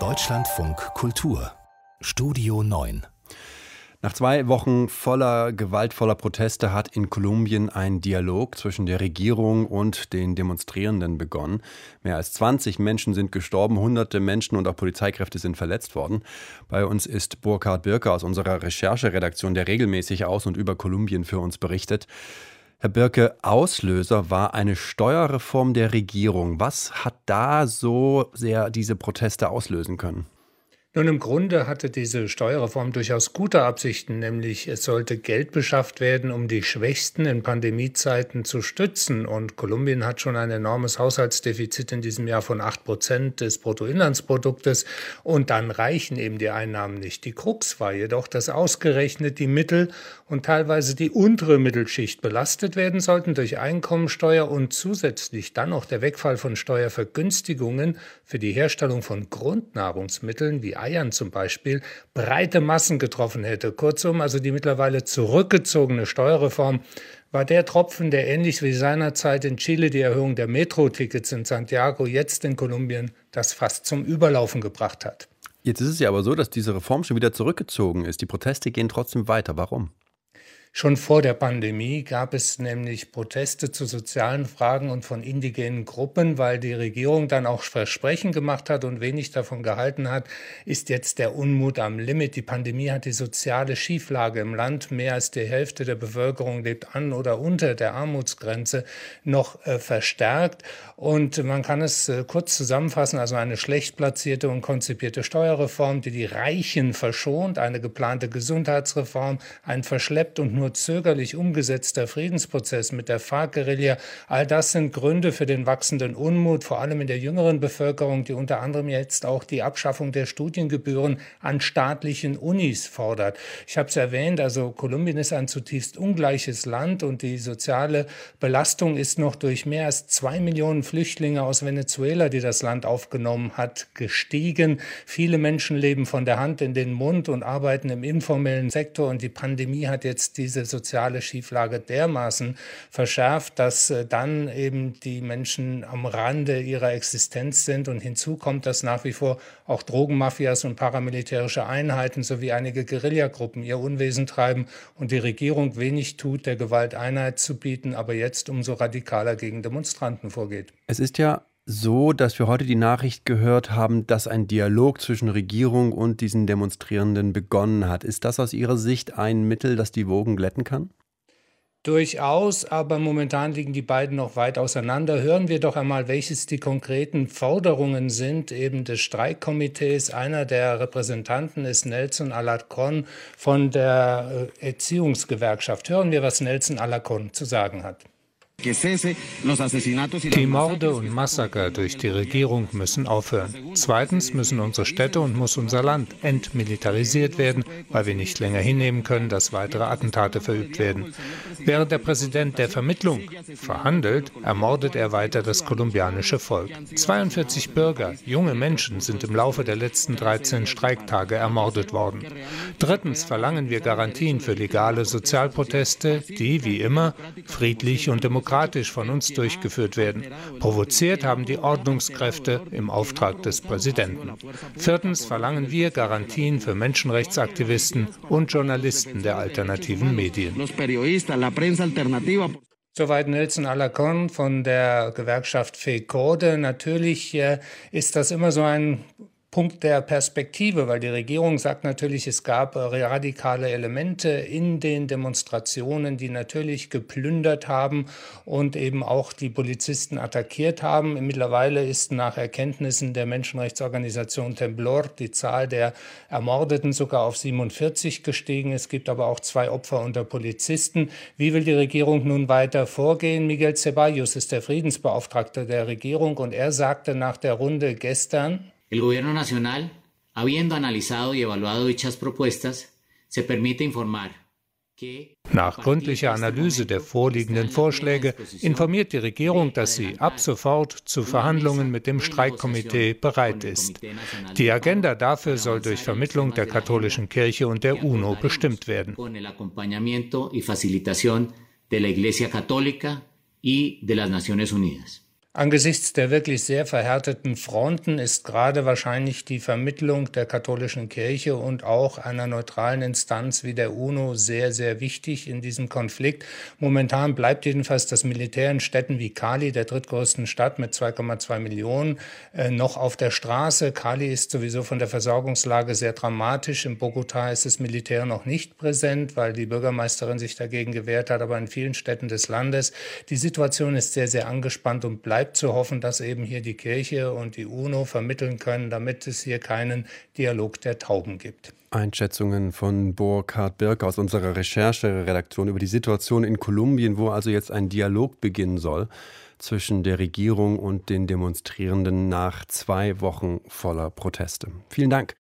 Deutschlandfunk Kultur Studio 9 nach zwei Wochen voller gewaltvoller Proteste hat in Kolumbien ein Dialog zwischen der Regierung und den Demonstrierenden begonnen. Mehr als 20 Menschen sind gestorben, hunderte Menschen und auch Polizeikräfte sind verletzt worden. Bei uns ist Burkhard Birke aus unserer Rechercheredaktion, der regelmäßig aus und über Kolumbien für uns berichtet. Herr Birke, Auslöser war eine Steuerreform der Regierung. Was hat da so sehr diese Proteste auslösen können? Nun, im Grunde hatte diese Steuerreform durchaus gute Absichten, nämlich es sollte Geld beschafft werden, um die Schwächsten in Pandemiezeiten zu stützen. Und Kolumbien hat schon ein enormes Haushaltsdefizit in diesem Jahr von acht Prozent des Bruttoinlandsproduktes. Und dann reichen eben die Einnahmen nicht. Die Krux war jedoch, dass ausgerechnet die Mittel- und teilweise die untere Mittelschicht belastet werden sollten durch Einkommensteuer und zusätzlich dann auch der Wegfall von Steuervergünstigungen für die Herstellung von Grundnahrungsmitteln wie Eiern zum Beispiel breite Massen getroffen hätte. Kurzum, also die mittlerweile zurückgezogene Steuerreform war der Tropfen, der ähnlich wie seinerzeit in Chile die Erhöhung der Metro-Tickets in Santiago jetzt in Kolumbien das fast zum Überlaufen gebracht hat. Jetzt ist es ja aber so, dass diese Reform schon wieder zurückgezogen ist. Die Proteste gehen trotzdem weiter. Warum? Schon vor der Pandemie gab es nämlich Proteste zu sozialen Fragen und von indigenen Gruppen, weil die Regierung dann auch Versprechen gemacht hat und wenig davon gehalten hat, ist jetzt der Unmut am Limit. Die Pandemie hat die soziale Schieflage im Land, mehr als die Hälfte der Bevölkerung lebt an oder unter der Armutsgrenze, noch äh, verstärkt. Und man kann es äh, kurz zusammenfassen, also eine schlecht platzierte und konzipierte Steuerreform, die die Reichen verschont, eine geplante Gesundheitsreform, ein verschleppt und nur nur zögerlich umgesetzter Friedensprozess mit der FARC-Guerilla, all das sind Gründe für den wachsenden Unmut, vor allem in der jüngeren Bevölkerung, die unter anderem jetzt auch die Abschaffung der Studiengebühren an staatlichen Unis fordert. Ich habe es erwähnt, also Kolumbien ist ein zutiefst ungleiches Land und die soziale Belastung ist noch durch mehr als zwei Millionen Flüchtlinge aus Venezuela, die das Land aufgenommen hat, gestiegen. Viele Menschen leben von der Hand in den Mund und arbeiten im informellen Sektor und die Pandemie hat jetzt diese diese soziale Schieflage dermaßen verschärft, dass äh, dann eben die Menschen am Rande ihrer Existenz sind. Und hinzu kommt, dass nach wie vor auch Drogenmafias und paramilitärische Einheiten sowie einige Guerillagruppen ihr Unwesen treiben und die Regierung wenig tut, der Gewalt Einheit zu bieten, aber jetzt umso radikaler gegen Demonstranten vorgeht. Es ist ja so, dass wir heute die Nachricht gehört haben, dass ein Dialog zwischen Regierung und diesen Demonstrierenden begonnen hat. Ist das aus Ihrer Sicht ein Mittel, das die Wogen glätten kann? Durchaus, aber momentan liegen die beiden noch weit auseinander. Hören wir doch einmal, welches die konkreten Forderungen sind, eben des Streikkomitees. Einer der Repräsentanten ist Nelson Alarcon von der äh, Erziehungsgewerkschaft. Hören wir, was Nelson Alarcon zu sagen hat. Die Morde und Massaker durch die Regierung müssen aufhören. Zweitens müssen unsere Städte und muss unser Land entmilitarisiert werden, weil wir nicht länger hinnehmen können, dass weitere Attentate verübt werden. Während der Präsident der Vermittlung verhandelt, ermordet er weiter das kolumbianische Volk. 42 Bürger, junge Menschen sind im Laufe der letzten 13 Streiktage ermordet worden. Drittens verlangen wir Garantien für legale Sozialproteste, die, wie immer, friedlich und demokratisch demokratisch von uns durchgeführt werden. Provoziert haben die Ordnungskräfte im Auftrag des Präsidenten. Viertens verlangen wir Garantien für Menschenrechtsaktivisten und Journalisten der alternativen Medien. Soweit Nelson Alacon von der Gewerkschaft FECODE. Natürlich äh, ist das immer so ein Punkt der Perspektive, weil die Regierung sagt natürlich, es gab radikale Elemente in den Demonstrationen, die natürlich geplündert haben und eben auch die Polizisten attackiert haben. Mittlerweile ist nach Erkenntnissen der Menschenrechtsorganisation Temblor die Zahl der Ermordeten sogar auf 47 gestiegen. Es gibt aber auch zwei Opfer unter Polizisten. Wie will die Regierung nun weiter vorgehen? Miguel Ceballos ist der Friedensbeauftragte der Regierung und er sagte nach der Runde gestern, El Gobierno Nacional, habiendo analizado y evaluado dichas propuestas, se permite informar Nach gründlicher Analyse der vorliegenden Vorschläge informiert die Regierung, dass sie ab sofort zu Verhandlungen mit dem Streikkomitee bereit ist. Die Agenda dafür soll durch Vermittlung der katholischen Kirche und der UNO bestimmt werden. y de las Naciones Unidas. Angesichts der wirklich sehr verhärteten Fronten ist gerade wahrscheinlich die Vermittlung der katholischen Kirche und auch einer neutralen Instanz wie der UNO sehr, sehr wichtig in diesem Konflikt. Momentan bleibt jedenfalls das Militär in Städten wie Cali, der drittgrößten Stadt mit 2,2 Millionen, äh, noch auf der Straße. Cali ist sowieso von der Versorgungslage sehr dramatisch. In Bogotá ist das Militär noch nicht präsent, weil die Bürgermeisterin sich dagegen gewehrt hat, aber in vielen Städten des Landes. Die Situation ist sehr, sehr angespannt und bleibt bleibt zu hoffen, dass eben hier die Kirche und die UNO vermitteln können, damit es hier keinen Dialog der Tauben gibt. Einschätzungen von Burkhard Birk aus unserer Rechercheredaktion über die Situation in Kolumbien, wo also jetzt ein Dialog beginnen soll zwischen der Regierung und den Demonstrierenden nach zwei Wochen voller Proteste. Vielen Dank.